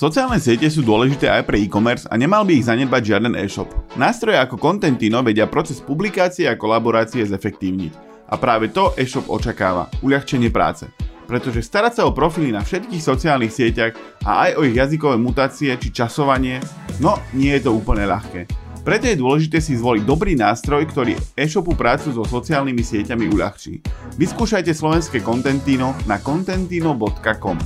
Sociálne siete sú dôležité aj pre e-commerce a nemal by ich zanedbať žiaden e-shop. Nástroje ako Contentino vedia proces publikácie a kolaborácie zefektívniť. A práve to e-shop očakáva, uľahčenie práce. Pretože starať sa o profily na všetkých sociálnych sieťach a aj o ich jazykové mutácie či časovanie, no nie je to úplne ľahké. Preto je dôležité si zvoliť dobrý nástroj, ktorý e-shopu prácu so sociálnymi sieťami uľahčí. Vyskúšajte slovenské Contentino na contentino.com.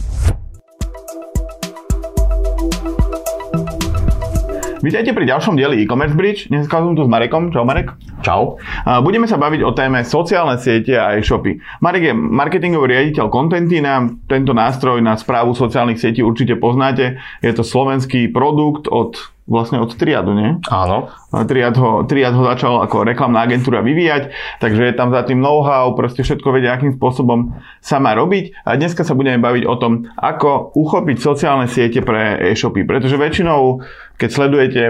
Vítajte pri ďalšom dieli e-commerce bridge. Dneska som tu s Marekom. Čau Marek. Čau. Budeme sa baviť o téme sociálne siete a e-shopy. Marek je marketingový riaditeľ Contentina. Tento nástroj na správu sociálnych sietí určite poznáte. Je to slovenský produkt od vlastne od Triadu, nie? Áno. Triad ho, Triad ho začal ako reklamná agentúra vyvíjať, takže je tam za tým know-how, proste všetko vedia, akým spôsobom sa má robiť. A dneska sa budeme baviť o tom, ako uchopiť sociálne siete pre e-shopy, pretože väčšinou, keď sledujete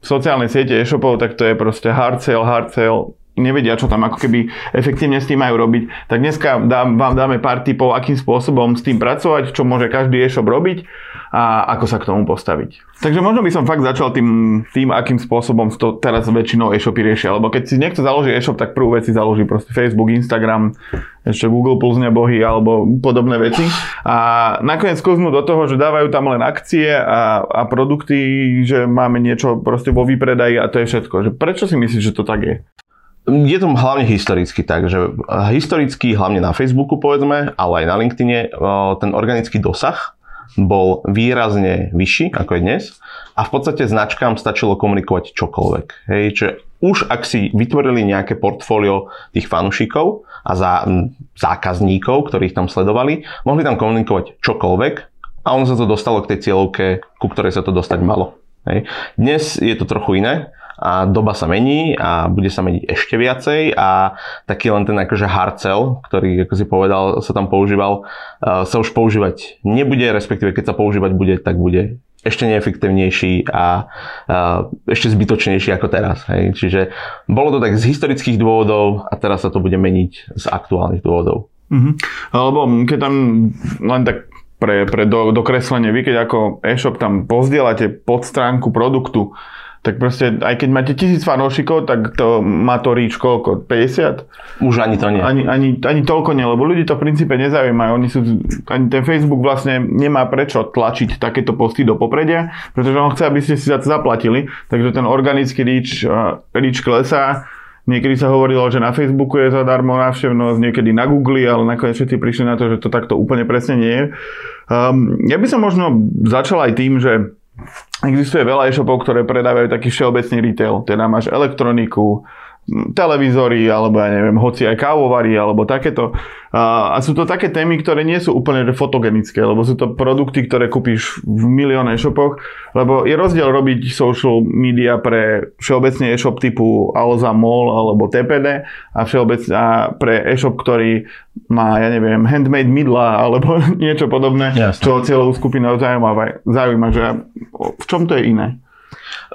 sociálne siete e-shopov, tak to je proste hard sale, hard sale, nevedia, čo tam ako keby efektívne s tým majú robiť. Tak dneska dám, vám dáme pár tipov, akým spôsobom s tým pracovať, čo môže každý e-shop robiť a ako sa k tomu postaviť. Takže možno by som fakt začal tým, tým akým spôsobom to teraz väčšinou e-shopy riešia. Lebo keď si niekto založí e-shop, tak prvú vec si založí proste Facebook, Instagram, ešte Google Plus nebohy alebo podobné veci. A nakoniec skúsnú do toho, že dávajú tam len akcie a, a produkty, že máme niečo proste vo výpredaji a to je všetko. Že prečo si myslíš, že to tak je? Je to hlavne historicky tak, že historicky hlavne na Facebooku povedzme, ale aj na LinkedIne ten organický dosah bol výrazne vyšší ako je dnes a v podstate značkám stačilo komunikovať čokoľvek. Hej, čiže už ak si vytvorili nejaké portfólio tých fanúšikov a za, zákazníkov, ktorých tam sledovali, mohli tam komunikovať čokoľvek a ono sa to dostalo k tej cieľovke, ku ktorej sa to dostať malo. Hej. Dnes je to trochu iné a doba sa mení a bude sa meniť ešte viacej a taký len ten akože hard sell, ktorý ako si povedal sa tam používal, uh, sa už používať nebude, respektíve keď sa používať bude, tak bude ešte neefektívnejší a uh, ešte zbytočnejší ako teraz. Hej. Čiže bolo to tak z historických dôvodov a teraz sa to bude meniť z aktuálnych dôvodov. Mm-hmm. Lebo keď tam len tak pre, pre do, dokreslenie, vy keď ako e-shop tam pozdielate pod stránku produktu, tak proste, aj keď máte tisíc fanúšikov, tak to má to ríč koľko? 50? Už ani to nie. Ani, ani, ani toľko nie, lebo ľudí to v princípe nezaujímajú. Oni sú, ani ten Facebook vlastne nemá prečo tlačiť takéto posty do popredia, pretože on chce, aby ste si za to zaplatili. Takže ten organický ríč, ríč klesá. Niekedy sa hovorilo, že na Facebooku je zadarmo návštevnosť, niekedy na Google, ale nakoniec všetci prišli na to, že to takto úplne presne nie je. Um, ja by som možno začal aj tým, že Existuje veľa e-shopov, ktoré predávajú taký všeobecný retail, teda máš elektroniku, televízory, alebo ja neviem, hoci aj kávovary, alebo takéto. A, a sú to také témy, ktoré nie sú úplne fotogenické, lebo sú to produkty, ktoré kúpiš v milión e-shopoch, lebo je rozdiel robiť social media pre všeobecne e-shop typu Alza Mall alebo TPD a všeobecne a pre e-shop, ktorý má, ja neviem, handmade mydla alebo niečo podobné, Jasne. čo cieľovú skupinu zaujíma, zaujíma, že v čom to je iné?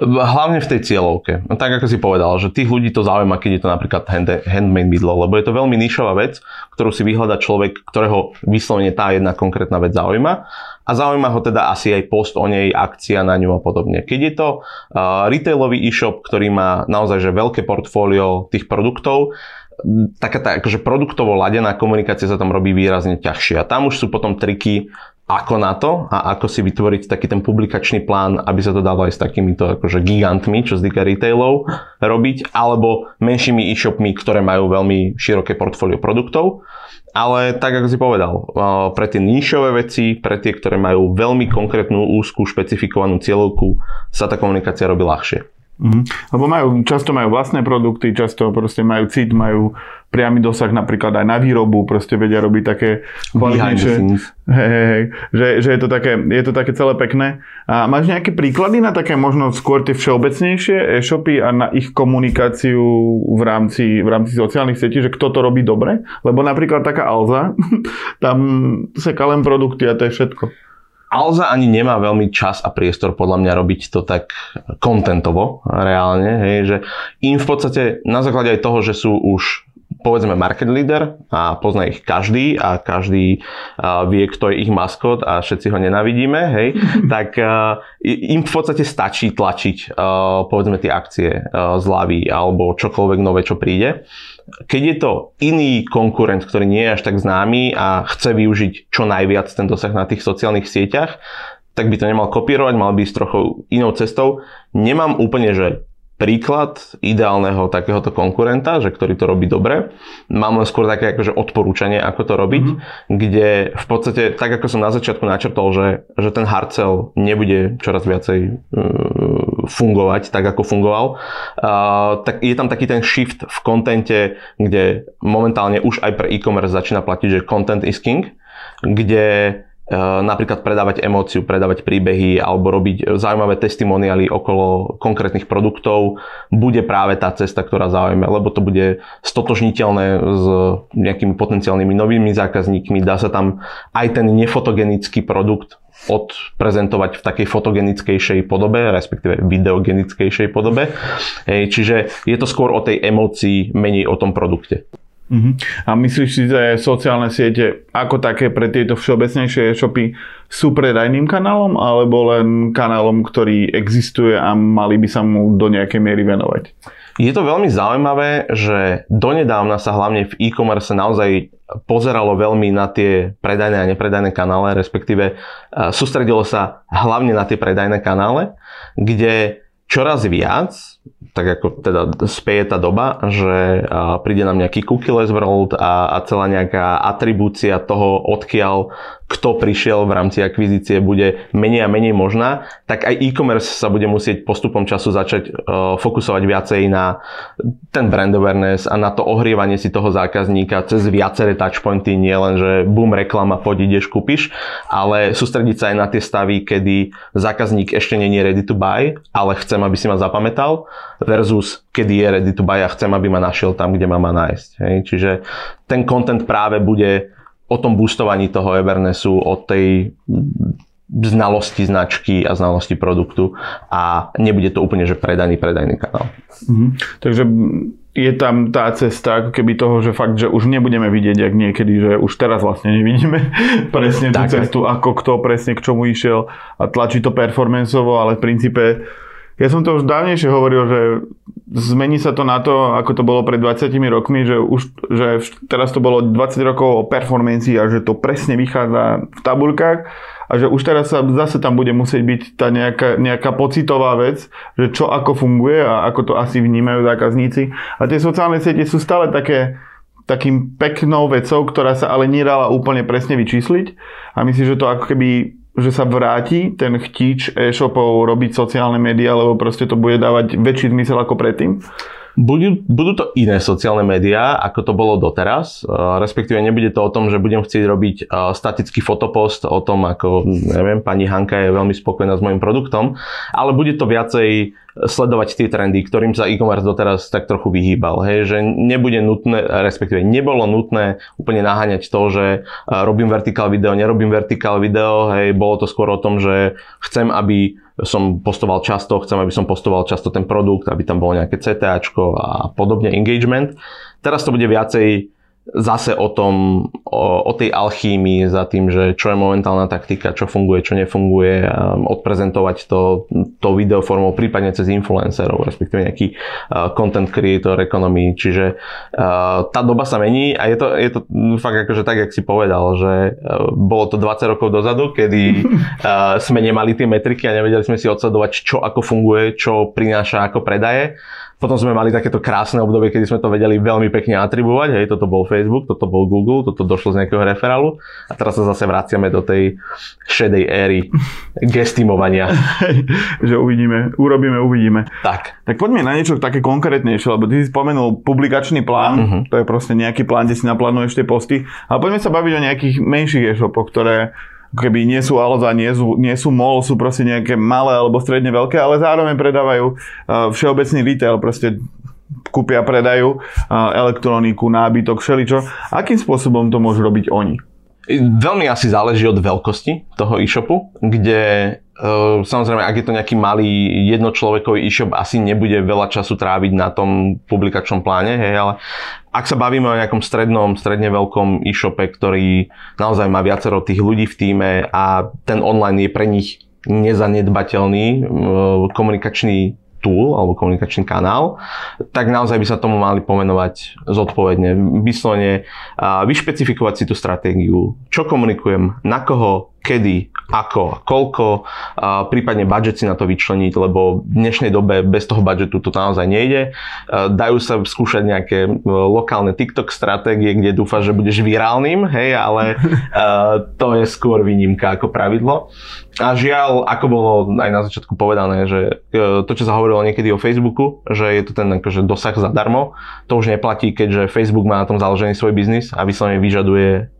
Hlavne v tej cieľovke. No, tak ako si povedal, že tých ľudí to zaujíma, keď je to napríklad hand, handmade bydlo, lebo je to veľmi nišová vec, ktorú si vyhľadá človek, ktorého vyslovene tá jedna konkrétna vec zaujíma a zaujíma ho teda asi aj post o nej, akcia na ňu a podobne. Keď je to uh, retailový e-shop, ktorý má naozaj že veľké portfólio tých produktov, taká tá akože produktovo ladená komunikácia sa tam robí výrazne ťažšia. Tam už sú potom triky ako na to a ako si vytvoriť taký ten publikačný plán, aby sa to dalo aj s takýmito akože gigantmi, čo z týka retailov, robiť, alebo menšími e-shopmi, ktoré majú veľmi široké portfólio produktov. Ale tak, ako si povedal, pre tie níšové veci, pre tie, ktoré majú veľmi konkrétnu, úzkú, špecifikovanú cieľovku, sa tá komunikácia robí ľahšie. Mm-hmm. Lebo majú, často majú vlastné produkty, často proste majú cit, majú priamy dosah napríklad aj na výrobu, proste vedia robiť také kvalitnejšie, hej, hej, hej, že, že je, to také, je to také celé pekné. A máš nejaké príklady na také možno skôr tie všeobecnejšie e-shopy a na ich komunikáciu v rámci, v rámci sociálnych sietí, že kto to robí dobre? Lebo napríklad taká Alza, tam seka len produkty a to je všetko. Alza ani nemá veľmi čas a priestor podľa mňa robiť to tak kontentovo reálne, hej, že im v podstate na základe aj toho, že sú už povedzme market leader a pozná ich každý a každý uh, vie, kto je ich maskot a všetci ho nenavidíme, hej, tak uh, im v podstate stačí tlačiť uh, povedzme tie akcie uh, zľavy alebo čokoľvek nové, čo príde. Keď je to iný konkurent, ktorý nie je až tak známy a chce využiť čo najviac ten dosah na tých sociálnych sieťach, tak by to nemal kopírovať, mal by ísť trochu inou cestou. Nemám úplne, že príklad ideálneho takéhoto konkurenta, že ktorý to robí dobre. Mám len skôr také akože odporúčanie, ako to robiť, mm-hmm. kde v podstate, tak ako som na začiatku načrtol, že, že ten hardcell nebude čoraz viacej uh, fungovať tak, ako fungoval, uh, tak je tam taký ten shift v kontente, kde momentálne už aj pre e-commerce začína platiť, že content is king, kde napríklad predávať emóciu, predávať príbehy alebo robiť zaujímavé testimoniály okolo konkrétnych produktov, bude práve tá cesta, ktorá zaujíme, lebo to bude stotožniteľné s nejakými potenciálnymi novými zákazníkmi, dá sa tam aj ten nefotogenický produkt odprezentovať v takej fotogenickejšej podobe, respektíve videogenickejšej podobe. Čiže je to skôr o tej emócii, menej o tom produkte. Uh-huh. A myslíš si, že sociálne siete ako také pre tieto všeobecnejšie e-shopy sú predajným kanálom alebo len kanálom, ktorý existuje a mali by sa mu do nejakej miery venovať? Je to veľmi zaujímavé, že donedávna sa hlavne v e-commerce naozaj pozeralo veľmi na tie predajné a nepredajné kanále, respektíve e, sústredilo sa hlavne na tie predajné kanále, kde čoraz viac tak ako teda speje tá doba, že príde nám nejaký cookieless world a, a celá nejaká atribúcia toho, odkiaľ kto prišiel v rámci akvizície bude menej a menej možná, tak aj e-commerce sa bude musieť postupom času začať uh, fokusovať viacej na ten brand awareness a na to ohrievanie si toho zákazníka cez viaceré touchpointy, nie len, že boom, reklama, poď ideš, kúpiš, ale sústrediť sa aj na tie stavy, kedy zákazník ešte není ready to buy, ale chcem, aby si ma zapamätal, versus kedy je ready to buy a chcem, aby ma našiel tam, kde ma má nájsť. Hej. Čiže ten content práve bude o tom boostovaní toho Evernessu, o tej znalosti značky a znalosti produktu a nebude to úplne, že predajný, predajný kanál. Mhm. Takže je tam tá cesta ako keby toho, že fakt, že už nebudeme vidieť, jak niekedy, že už teraz vlastne nevidíme presne tú tak, cestu, ako kto presne k čomu išiel a tlačí to performanceovo, ale v princípe ja som to už dávnejšie hovoril, že zmení sa to na to, ako to bolo pred 20 rokmi, že už že teraz to bolo 20 rokov o performancii a že to presne vychádza v tabuľkách a že už teraz sa zase tam bude musieť byť tá nejaká, nejaká pocitová vec, že čo ako funguje a ako to asi vnímajú zákazníci. A tie sociálne siete sú stále také, takým peknou vecou, ktorá sa ale nedala úplne presne vyčísliť a myslím, že to ako keby že sa vráti ten chtíč e-shopov robiť sociálne médiá, lebo proste to bude dávať väčší zmysel ako predtým? Budú, budú to iné sociálne médiá, ako to bolo doteraz. Respektíve nebude to o tom, že budem chcieť robiť statický fotopost o tom, ako, neviem, pani Hanka je veľmi spokojná s môjim produktom, ale bude to viacej sledovať tie trendy, ktorým sa e-commerce doteraz tak trochu vyhýbal. Hej, že nebude nutné, respektíve nebolo nutné úplne naháňať to, že robím vertikál video, nerobím vertikál video, hej, bolo to skôr o tom, že chcem, aby som postoval často, chcem, aby som postoval často ten produkt, aby tam bolo nejaké CTAčko a podobne engagement. Teraz to bude viacej zase o tom, o, o tej alchímii za tým, že čo je momentálna taktika, čo funguje, čo nefunguje, um, odprezentovať to, to video formou prípadne cez influencerov, respektíve nejaký uh, content creator economy, čiže uh, tá doba sa mení a je to, je to fakt akože tak, jak si povedal, že uh, bolo to 20 rokov dozadu, kedy uh, sme nemali tie metriky a nevedeli sme si odsledovať, čo ako funguje, čo prináša ako predaje potom sme mali takéto krásne obdobie, kedy sme to vedeli veľmi pekne atribovať. Hej, toto bol Facebook, toto bol Google, toto došlo z nejakého referálu. A teraz sa zase vraciame do tej šedej éry gestimovania. že uvidíme, urobíme, uvidíme. Tak. Tak poďme na niečo také konkrétnejšie, lebo ty si spomenul publikačný plán, uh-huh. to je proste nejaký plán, kde si naplánuješ tie posty. Ale poďme sa baviť o nejakých menších e-shopoch, ktoré keby nie sú Alza, nie sú, nie sú MOL, sú proste nejaké malé alebo stredne veľké, ale zároveň predávajú uh, všeobecný retail, proste kúpia, predajú uh, elektroniku, nábytok, všeličo. Akým spôsobom to môžu robiť oni? Veľmi asi záleží od veľkosti toho e-shopu, kde uh, samozrejme, ak je to nejaký malý jednočlovekový e-shop, asi nebude veľa času tráviť na tom publikačnom pláne, hej, ale ak sa bavíme o nejakom strednom, stredne veľkom e-shope, ktorý naozaj má viacero tých ľudí v týme a ten online je pre nich nezanedbateľný uh, komunikačný tool alebo komunikačný kanál, tak naozaj by sa tomu mali pomenovať zodpovedne. Vyslovene vyšpecifikovať si tú stratégiu, čo komunikujem, na koho, kedy, ako, koľko, a prípadne budget si na to vyčleniť, lebo v dnešnej dobe bez toho budžetu to naozaj nejde. Dajú sa skúšať nejaké lokálne TikTok stratégie, kde dúfa, že budeš virálnym, hej, ale to je skôr výnimka ako pravidlo. A žiaľ, ako bolo aj na začiatku povedané, že e, to, čo sa hovorilo niekedy o Facebooku, že je to ten akože dosah zadarmo, to už neplatí, keďže Facebook má na tom založený svoj biznis a vyslovene vyžaduje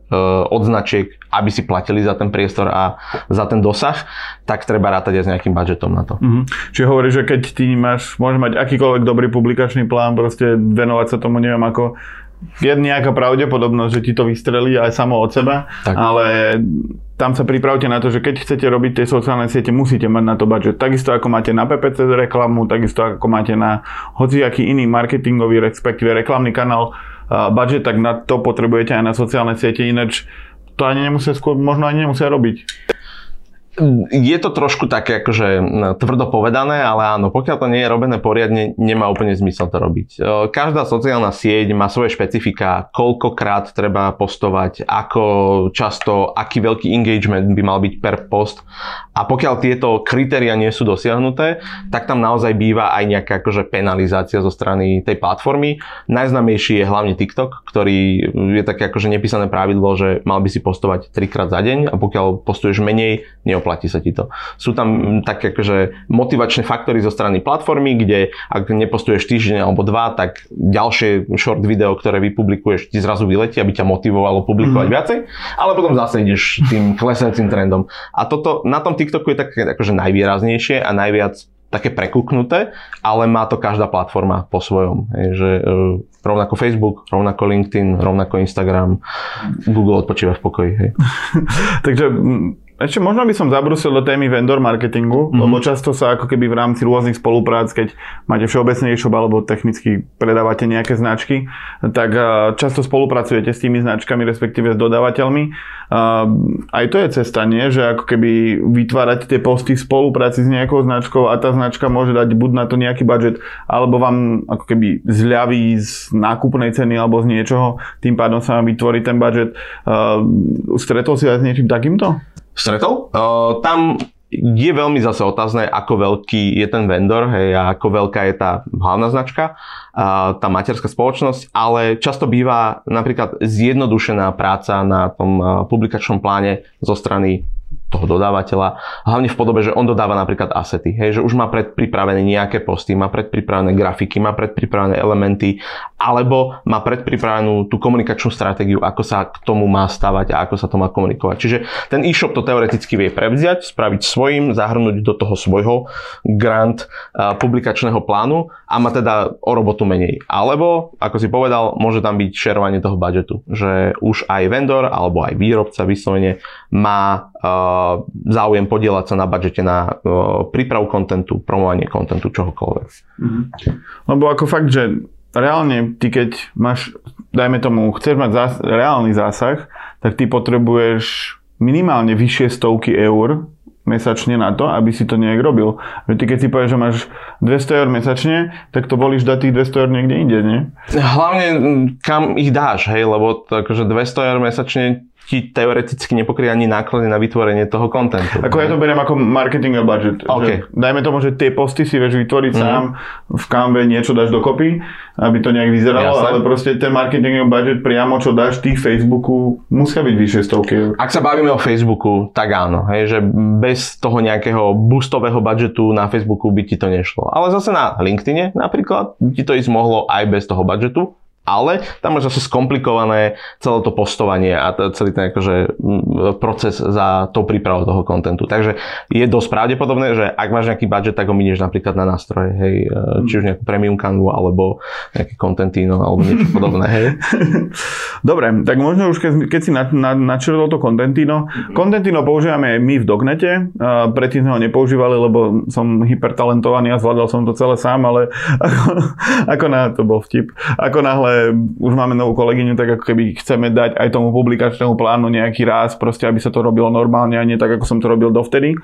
od značiek, aby si platili za ten priestor a za ten dosah, tak treba rátať aj s nejakým budžetom na to. Mm-hmm. Čiže hovorí, že keď ty máš, môžeš mať akýkoľvek dobrý publikačný plán, proste venovať sa tomu neviem ako je nejaká pravdepodobnosť, že ti to vystrelí aj samo od seba, tak. ale tam sa pripravte na to, že keď chcete robiť tie sociálne siete, musíte mať na to budget. Takisto ako máte na PPC reklamu, takisto ako máte na hociaký iný marketingový, respektíve reklamný kanál, budget, tak na to potrebujete aj na sociálne siete, ináč to ani nemusia skôr, možno ani nemusia robiť. Je to trošku také akože tvrdo povedané, ale áno, pokiaľ to nie je robené poriadne, nemá úplne zmysel to robiť. Každá sociálna sieť má svoje špecifika, koľkokrát treba postovať, ako často, aký veľký engagement by mal byť per post. A pokiaľ tieto kritéria nie sú dosiahnuté, tak tam naozaj býva aj nejaká akože penalizácia zo strany tej platformy. Najznamejší je hlavne TikTok, ktorý je také akože nepísané pravidlo, že mal by si postovať trikrát za deň a pokiaľ postuješ menej, neoplatí sa ti to. Sú tam také akože motivačné faktory zo strany platformy, kde ak nepostuješ týždeň alebo dva, tak ďalšie short video, ktoré vypublikuješ, ti zrazu vyletí, aby ťa motivovalo publikovať mm-hmm. viacej, ale potom zase ideš tým klesajúcim trendom. A toto na tom TikToku je také akože najvýraznejšie a najviac také prekuknuté, ale má to každá platforma po svojom. Je, že, uh, rovnako Facebook, rovnako LinkedIn, rovnako Instagram, Google odpočíva v pokoji. Hej. Takže ešte možno by som zabrusil do témy vendor marketingu, mm-hmm. lebo často sa ako keby v rámci rôznych spoluprác, keď máte všeobecný e-shop alebo technicky predávate nejaké značky, tak často spolupracujete s tými značkami, respektíve s dodávateľmi. Aj to je cesta, nie? Že ako keby vytvárať tie posty v spolupráci s nejakou značkou a tá značka môže dať buď na to nejaký budget, alebo vám ako keby zľaví z nákupnej ceny alebo z niečoho, tým pádom sa vám vytvorí ten budget. Stretol si aj s niečím takýmto? Stretol. Uh, tam je veľmi zase otázne, ako veľký je ten vendor hej, a ako veľká je tá hlavná značka, uh, tá materská spoločnosť, ale často býva napríklad zjednodušená práca na tom publikačnom pláne zo strany toho dodávateľa, hlavne v podobe, že on dodáva napríklad asety, hej, že už má predpripravené nejaké posty, má predpripravené grafiky, má predpripravené elementy, alebo má predpripravenú tú komunikačnú stratégiu, ako sa k tomu má stavať a ako sa to má komunikovať. Čiže ten e-shop to teoreticky vie prevziať, spraviť svojim, zahrnúť do toho svojho grant publikačného plánu a má teda o robotu menej. Alebo, ako si povedal, môže tam byť šerovanie toho budžetu, že už aj vendor alebo aj výrobca vyslovene má záujem podielať sa na budžete na prípravu kontentu, promovanie kontentu, čohokoľvek. Mm-hmm. Lebo ako fakt, že reálne ty keď máš, dajme tomu, chceš mať zás, reálny zásah, tak ty potrebuješ minimálne vyššie stovky eur mesačne na to, aby si to nejak robil. Ty keď si povieš, že máš 200 eur mesačne, tak to volíš dať tých 200 eur niekde inde, nie? Hlavne kam ich dáš, hej, lebo to, akože 200 eur mesačne ti teoreticky nepokrie ani náklady na vytvorenie toho kontentu. Ako ja to beriem ako marketing budget. Okay. Že dajme tomu, že tie posty si vieš vytvoriť mm. sám, v Canve niečo dáš dokopy, aby to nejak vyzeralo, Jasne. ale proste ten marketing budget priamo, čo dáš ty Facebooku, musia byť vyššie stovky. Ak sa bavíme o Facebooku, tak áno, hej, že bez toho nejakého boostového budžetu na Facebooku by ti to nešlo. Ale zase na LinkedIne napríklad ti to ísť mohlo aj bez toho budžetu ale tam je zase skomplikované celé to postovanie a celý ten akože proces za tou prípravou toho kontentu. Takže je dosť pravdepodobné, že ak máš nejaký budget, tak ho minieš napríklad na nástroje, hej, e, či už nejakú premium kanvu, alebo nejaké contentino, alebo niečo podobné, hej. Dobre, tak možno už keď, keď si na, na, načrtol to contentino, contentino používame aj my v Dognete, predtým sme ho nepoužívali, lebo som hypertalentovaný a zvládal som to celé sám, ale ako, ako na, to bol vtip, ako náhle už máme novú kolegyňu, tak ako keby chceme dať aj tomu publikačnému plánu nejaký raz, proste aby sa to robilo normálne a nie tak, ako som to robil dovtedy.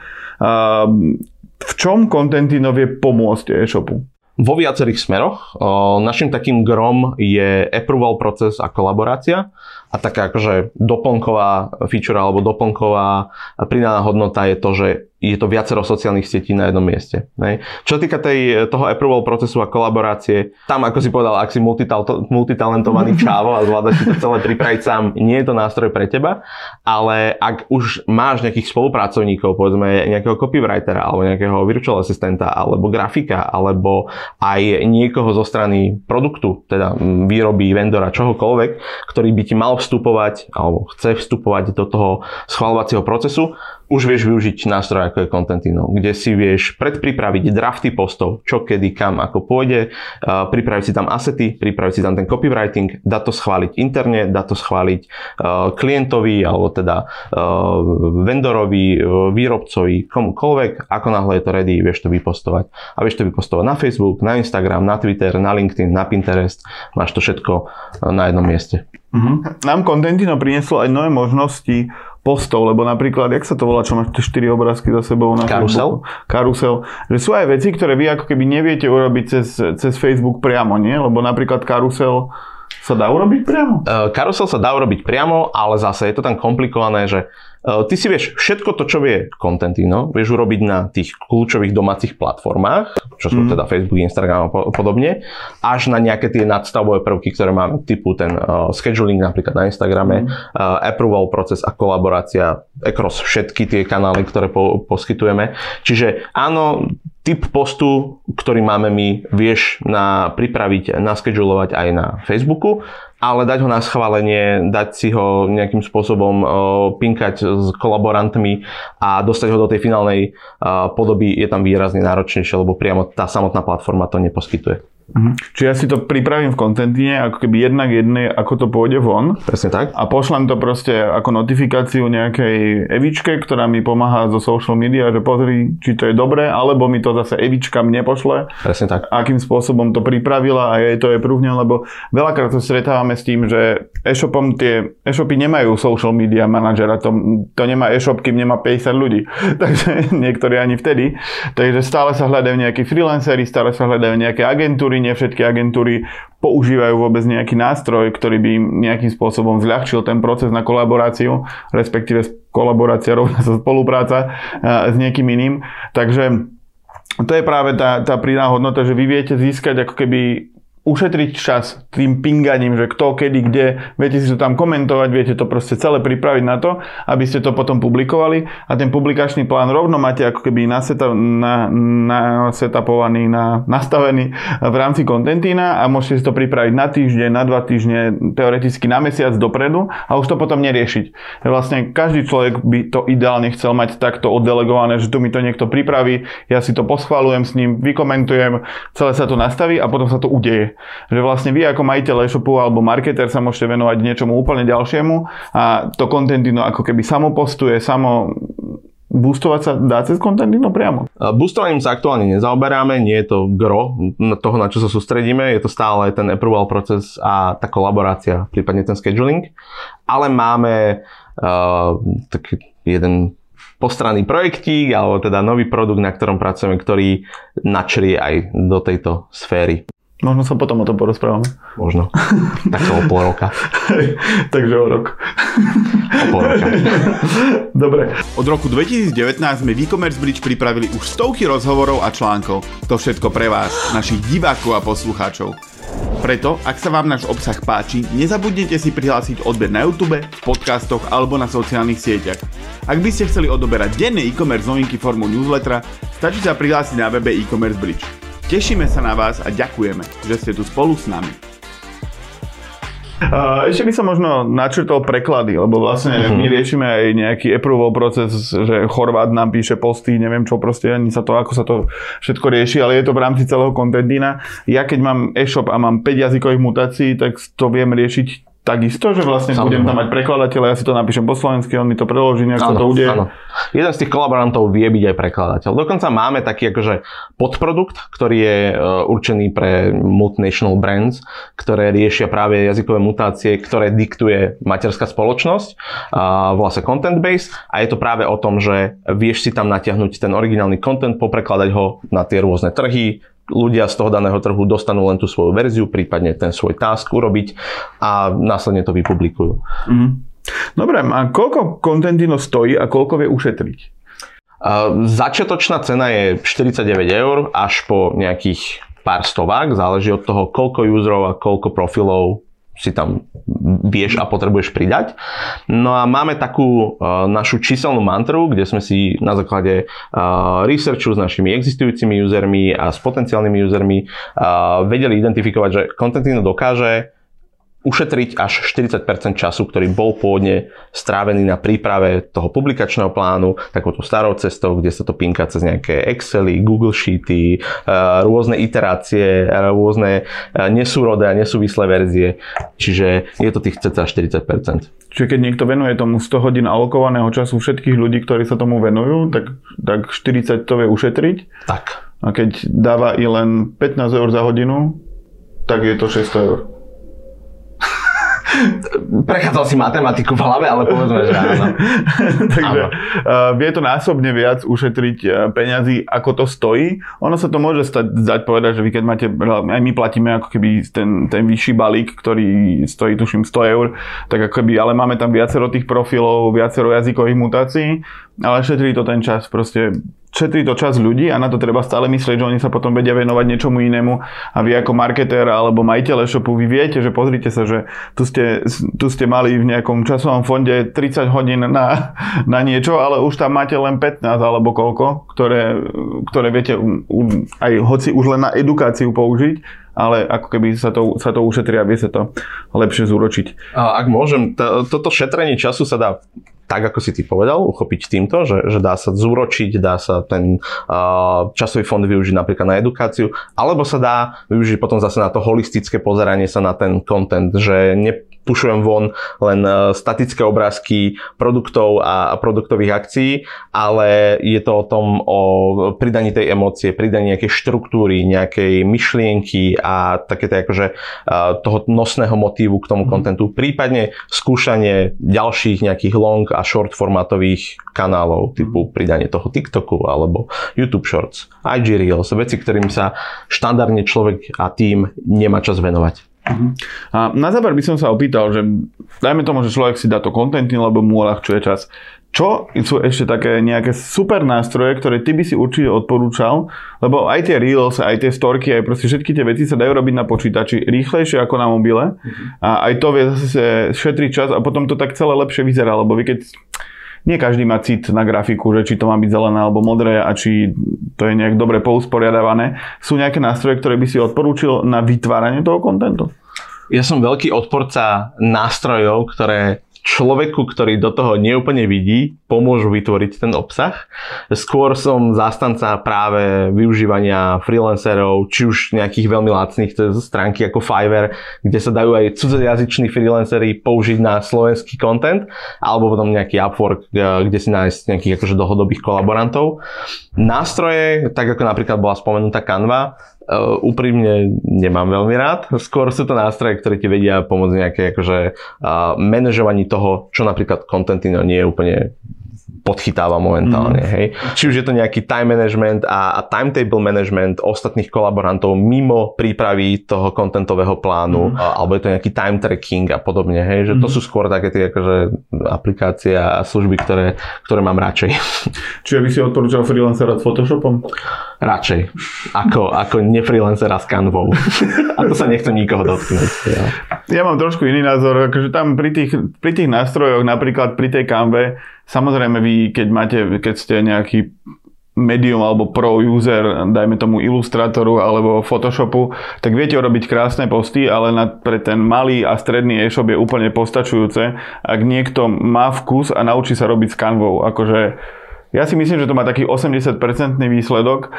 V čom Contentino vie pomôcť e-shopu? Vo viacerých smeroch. Našim takým grom je approval proces a kolaborácia a taká akože doplnková feature alebo doplnková pridaná hodnota je to, že je to viacero sociálnych sietí na jednom mieste. Ne? Čo týka tej, toho approval procesu a kolaborácie, tam ako si povedal, ak si multital, multitalentovaný čávo a zvládaš si to celé pripraviť sám, nie je to nástroj pre teba, ale ak už máš nejakých spolupracovníkov, povedzme nejakého copywritera alebo nejakého virtual asistenta alebo grafika alebo aj niekoho zo strany produktu, teda výroby, vendora, čohokoľvek, ktorý by ti mal vstupovať alebo chce vstupovať do toho schvalovacieho procesu, už vieš využiť nástroj ako je Contentino, kde si vieš predpripraviť drafty postov, čo kedy, kam, ako pôjde, pripraviť si tam asety, pripraviť si tam ten copywriting, dá to schváliť interne, dá to schváliť klientovi alebo teda vendorovi, výrobcovi, komukoľvek, ako náhle je to ready, vieš to vypostovať. A vieš to vypostovať na Facebook, na Instagram, na Twitter, na LinkedIn, na Pinterest, máš to všetko na jednom mieste. Uh-huh. Nám Contentino prinieslo aj nové možnosti postov, lebo napríklad, jak sa to volá, čo máš tie 4 obrázky za sebou na Karusel? Facebooku? Karusel. Že sú aj veci, ktoré vy ako keby neviete urobiť cez, cez Facebook priamo, nie? Lebo napríklad karusel sa dá urobiť priamo? Uh, karusel sa dá urobiť priamo, ale zase je to tam komplikované, že ty si vieš všetko to, čo vie Contentino, vieš urobiť na tých kľúčových domácich platformách, čo sú mm. teda Facebook, Instagram a podobne, až na nejaké tie nadstavové prvky, ktoré máme, typu ten uh, scheduling napríklad na Instagrame, mm. uh, approval proces a kolaborácia across všetky tie kanály, ktoré po, poskytujeme. Čiže áno, typ postu, ktorý máme my, vieš na, pripraviť, naskedulovať aj na Facebooku, ale dať ho na schválenie, dať si ho nejakým spôsobom pinkať s kolaborantmi a dostať ho do tej finálnej podoby je tam výrazne náročnejšie, lebo priamo tá samotná platforma to neposkytuje. Mhm. Čiže ja si to pripravím v kontentine, ako keby jednak jedné, ako to pôjde von. Presne tak. A pošlem to proste ako notifikáciu nejakej Evičke, ktorá mi pomáha zo social media, že pozri, či to je dobré, alebo mi to zase Evička mne pošle. Presne tak. Akým spôsobom to pripravila a jej to je prúhne, lebo veľakrát sa stretávame s tým, že e-shopom tie e-shopy nemajú social media manažera, to, to nemá e-shop, kým nemá 50 ľudí. Takže niektorí ani vtedy. Takže stále sa hľadajú nejakí freelanceri, stále sa hľadajú nejaké agentúry, nie všetky agentúry používajú vôbec nejaký nástroj, ktorý by im nejakým spôsobom zľahčil ten proces na kolaboráciu, respektíve kolaborácia rovná sa spolupráca s niekým iným. Takže to je práve tá, tá prídná hodnota, že vy viete získať ako keby ušetriť čas tým pinganím, že kto, kedy, kde, viete si to tam komentovať, viete to proste celé pripraviť na to, aby ste to potom publikovali a ten publikačný plán rovno máte ako keby naseta, na, na setupovaný, na, nastavený v rámci kontentína a môžete si to pripraviť na týždeň, na dva týždne, teoreticky na mesiac dopredu a už to potom neriešiť. Vlastne každý človek by to ideálne chcel mať takto oddelegované, že tu mi to niekto pripraví, ja si to poschválujem s ním, vykomentujem, celé sa to nastaví a potom sa to udeje. Že vlastne vy ako majiteľ e-shopu alebo marketer sa môžete venovať niečomu úplne ďalšiemu a to Contentino ako keby samo postuje, samo Boostovať sa dá cez Contentino priamo? Boostovaním sa aktuálne nezaoberáme, nie je to gro toho, na čo sa sústredíme, je to stále ten approval proces a tá kolaborácia, prípadne ten scheduling, ale máme uh, taký jeden postranný projektík, alebo teda nový produkt, na ktorom pracujeme, ktorý načrie aj do tejto sféry. Možno sa potom o tom porozprávame. Možno. Tak o pol roka. Takže o rok. O pol roka. Dobre. Od roku 2019 sme v e-commerce bridge pripravili už stovky rozhovorov a článkov. To všetko pre vás, našich divákov a poslucháčov. Preto, ak sa vám náš obsah páči, nezabudnite si prihlásiť odber na YouTube, v podcastoch alebo na sociálnych sieťach. Ak by ste chceli odoberať denné e-commerce novinky formou newslettera, stačí sa prihlásiť na webe e-commerce bridge. Tešíme sa na vás a ďakujeme, že ste tu spolu s nami. Uh, ešte by som možno načrtol preklady, lebo vlastne uh-huh. my riešime aj nejaký approval proces, že Chorvát nám píše posty, neviem čo proste, ani sa to, ako sa to všetko rieši, ale je to v rámci celého contentina. Ja keď mám e-shop a mám 5 jazykových mutácií, tak to viem riešiť takisto, že vlastne Samozrejme. budem tam mať prekladateľa, ja si to napíšem po slovensky, on mi to preloží, nejak sa to udeje. Áno. Jeden z tých kolaborantov vie byť aj prekladateľ. Dokonca máme taký akože podprodukt, ktorý je uh, určený pre multinational brands, ktoré riešia práve jazykové mutácie, ktoré diktuje materská spoločnosť, volá sa Content Base a je to práve o tom, že vieš si tam natiahnuť ten originálny content, poprekladať ho na tie rôzne trhy, ľudia z toho daného trhu dostanú len tú svoju verziu, prípadne ten svoj task urobiť a následne to vypublikujú. Mm. Dobre, a koľko Contentino stojí a koľko vie ušetriť? Uh, začiatočná cena je 49 eur až po nejakých pár stovák, záleží od toho, koľko userov a koľko profilov si tam vieš a potrebuješ pridať. No a máme takú uh, našu číselnú mantru, kde sme si na základe uh, researchu s našimi existujúcimi usermi a s potenciálnymi usermi uh, vedeli identifikovať, že Contentino dokáže ušetriť až 40% času, ktorý bol pôvodne strávený na príprave toho publikačného plánu, takouto starou cestou, kde sa to pinka cez nejaké Excely, Google Sheety, eh, rôzne iterácie, rôzne eh, nesúrodé a nesúvislé verzie. Čiže je to tých cca 40%. Čiže keď niekto venuje tomu 100 hodín alokovaného času všetkých ľudí, ktorí sa tomu venujú, tak, tak 40 to vie ušetriť. Tak. A keď dáva i len 15 eur za hodinu, tak je to 600 eur. Prechádzal si matematiku v hlave, ale povedzme, že áno. Takže Uh, vie to násobne viac ušetriť uh, peňazí, ako to stojí. Ono sa to môže stať, zdať povedať, že vy keď máte, aj my platíme ako keby ten, ten vyšší balík, ktorý stojí tuším 100 eur, tak ako keby, ale máme tam viacero tých profilov, viacero jazykových mutácií, ale šetrí to ten čas. Proste šetrí to čas ľudí a na to treba stále myslieť, že oni sa potom vedia venovať niečomu inému a vy ako marketér alebo majiteľ e-shopu, vy viete, že pozrite sa, že tu ste, tu ste mali v nejakom časovom fonde 30 hodín na, na niečo, ale už tam máte len 15 alebo koľko, ktoré, ktoré viete aj hoci už len na edukáciu použiť, ale ako keby sa to, sa to ušetrí a vie sa to lepšie zúročiť. A ak môžem, to, toto šetrenie času sa dá tak, ako si ty povedal, uchopiť týmto, že, že dá sa zúročiť, dá sa ten uh, časový fond využiť napríklad na edukáciu, alebo sa dá využiť potom zase na to holistické pozeranie sa na ten content, že ne, pušujem von len e, statické obrázky produktov a produktových akcií, ale je to o tom o pridaní tej emócie, pridaní nejakej štruktúry, nejakej myšlienky a také to akože e, toho nosného motívu k tomu mhm. kontentu, prípadne skúšanie ďalších nejakých long a short formátových kanálov, typu mhm. pridanie toho TikToku alebo YouTube Shorts, IG Reels, veci, ktorým sa štandardne človek a tým nemá čas venovať. Uh-huh. A na záver by som sa opýtal, že dajme tomu, že človek si dá to kontenty, lebo mu uľahčuje čas. Čo sú ešte také nejaké super nástroje, ktoré ty by si určite odporúčal? Lebo aj tie Reels, aj tie storky, aj proste všetky tie veci sa dajú robiť na počítači rýchlejšie ako na mobile. Uh-huh. A aj to vie zase šetriť čas a potom to tak celé lepšie vyzerá, lebo vy keď nie každý má cit na grafiku, že či to má byť zelené alebo modré a či to je nejak dobre pousporiadavané. Sú nejaké nástroje, ktoré by si odporúčil na vytváranie toho kontentu? Ja som veľký odporca nástrojov, ktoré človeku, ktorý do toho neúplne vidí, pomôžu vytvoriť ten obsah. Skôr som zástanca práve využívania freelancerov, či už nejakých veľmi lacných stránky ako Fiverr, kde sa dajú aj cudzojazyční freelancery použiť na slovenský content, alebo potom nejaký Upwork, kde si nájsť nejakých akože dlhodobých kolaborantov. Nástroje, tak ako napríklad bola spomenutá Canva, Uh, úprimne nemám veľmi rád. Skôr sú to nástroje, ktoré ti vedia pomôcť nejaké akože, uh, manažovaní toho, čo napríklad Contentino nie je úplne podchytáva momentálne. Mm. Hej. Či už je to nejaký time management a, a timetable management ostatných kolaborantov mimo prípravy toho kontentového plánu, mm. a, alebo je to nejaký time tracking a podobne. Hej. Že mm. to sú skôr také tie akože, aplikácie a služby, ktoré, ktoré mám radšej. Čiže by si odporúčal freelancera s Photoshopom? Radšej. Ako, ako nefreelancera s Canvou. a to sa nechcem nikoho dotknúť. Ja. ja mám trošku iný názor. Akože tam pri tých, pri tých nástrojoch, napríklad pri tej Canve, Samozrejme vy, keď máte, keď ste nejaký medium alebo pro user, dajme tomu Illustratoru alebo Photoshopu, tak viete urobiť krásne posty, ale na, pre ten malý a stredný e-shop je úplne postačujúce, ak niekto má vkus a naučí sa robiť s kanvou. Akože ja si myslím, že to má taký 80% výsledok,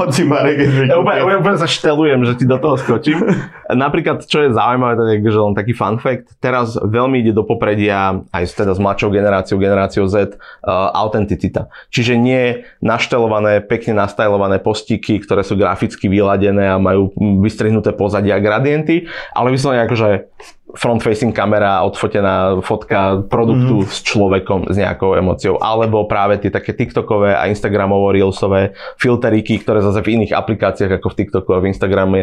hoci Marek je ja úplne, úplne sa štelujem, že ti do toho skočím. Napríklad, čo je zaujímavé, tak je, že len taký fun fact, teraz veľmi ide do popredia aj teda s mladšou generáciou, generáciou Z, uh, autenticita. Čiže nie naštelované, pekne nastajlované postíky, ktoré sú graficky vyladené a majú vystrihnuté pozadia a gradienty, ale vyslovene akože front-facing kamera, odfotená fotka produktu mm. s človekom, s nejakou emóciou. Alebo práve tie také TikTokové a Instagramovo reelsové filteriky, ktoré zase v iných aplikáciách ako v TikToku a v Instagrame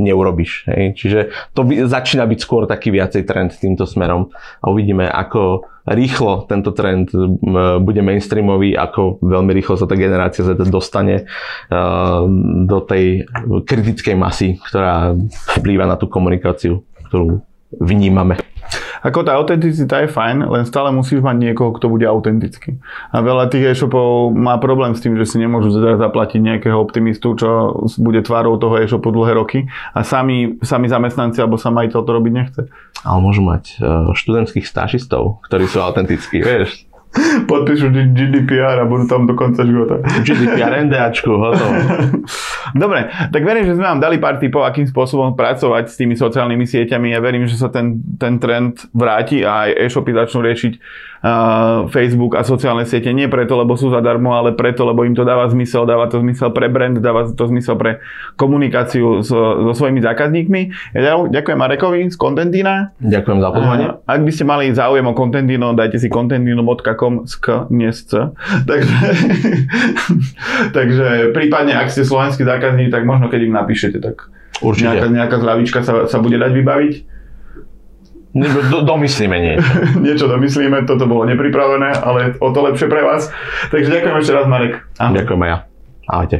neurobiš. Hej. Čiže to by, začína byť skôr taký viacej trend týmto smerom. A uvidíme, ako rýchlo tento trend bude mainstreamový, ako veľmi rýchlo sa tá generácia Z dostane uh, do tej kritickej masy, ktorá vplýva na tú komunikáciu, ktorú vnímame. Ako tá autenticita je fajn, len stále musíš mať niekoho, kto bude autentický. A veľa tých e-shopov má problém s tým, že si nemôžu zaplatiť nejakého optimistu, čo bude tvárou toho e-shopu dlhé roky a sami, sami zamestnanci alebo sa majiteľ to robiť nechce. Ale môžu mať uh, študentských stážistov, ktorí sú autentickí, vieš podpíšu GDPR a budú tam do konca života. GDPR, NDAčku, hotovo. Dobre, tak verím, že sme vám dali pár tipov, akým spôsobom pracovať s tými sociálnymi sieťami. Ja verím, že sa ten, ten trend vráti a aj e-shopy začnú riešiť Facebook a sociálne siete nie preto, lebo sú zadarmo, ale preto, lebo im to dáva zmysel, dáva to zmysel pre brand, dáva to zmysel pre komunikáciu so, so svojimi zákazníkmi. Ja ďakujem Marekovi z Contentina. Ďakujem za pozvanie. Ak by ste mali záujem o Contentino, dajte si contentino.com z k, nie z c. Takže, takže prípadne, ak ste slovenskí zákazníci, tak možno keď im napíšete, tak Určite. nejaká, nejaká zľavička sa, sa bude dať vybaviť. Do, domyslíme niečo. niečo domyslíme, toto bolo nepripravené, ale o to lepšie pre vás. Takže ďakujem ešte raz, Marek. Ahoj. Ďakujem aj ja. Ahojte.